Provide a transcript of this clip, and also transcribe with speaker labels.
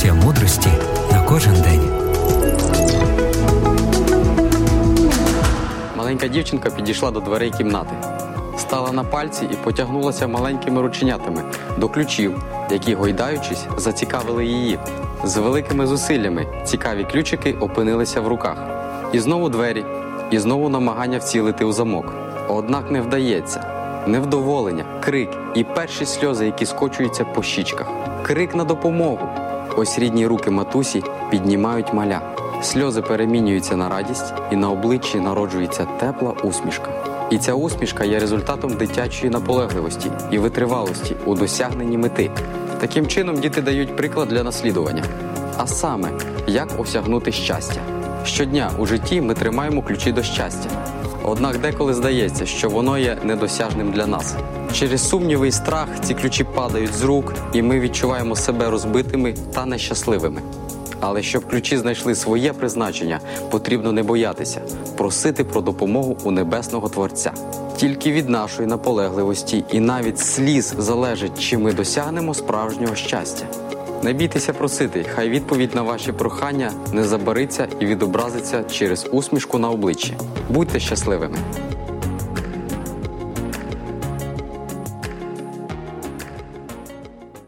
Speaker 1: порція мудрості на кожен день.
Speaker 2: Маленька дівчинка підійшла до дверей кімнати, стала на пальці і потягнулася маленькими рученятами до ключів, які, гойдаючись, зацікавили її. З великими зусиллями цікаві ключики опинилися в руках. І знову двері, і знову намагання вцілити у замок. Однак не вдається. Невдоволення, крик і перші сльози, які скочуються по щічках. Крик на допомогу. Ось рідні руки матусі піднімають маля. Сльози перемінюються на радість, і на обличчі народжується тепла усмішка. І ця усмішка є результатом дитячої наполегливості і витривалості у досягненні мети. Таким чином діти дають приклад для наслідування. А саме, як осягнути щастя. Щодня у житті ми тримаємо ключі до щастя. Однак деколи здається, що воно є недосяжним для нас. Через сумніви і страх ці ключі падають з рук, і ми відчуваємо себе розбитими та нещасливими. Але щоб ключі знайшли своє призначення, потрібно не боятися, просити про допомогу у небесного Творця. Тільки від нашої наполегливості і навіть сліз залежить, чи ми досягнемо справжнього щастя. Не бійтеся просити, хай відповідь на ваші прохання не забариться і відобразиться через усмішку на обличчі. Будьте щасливими!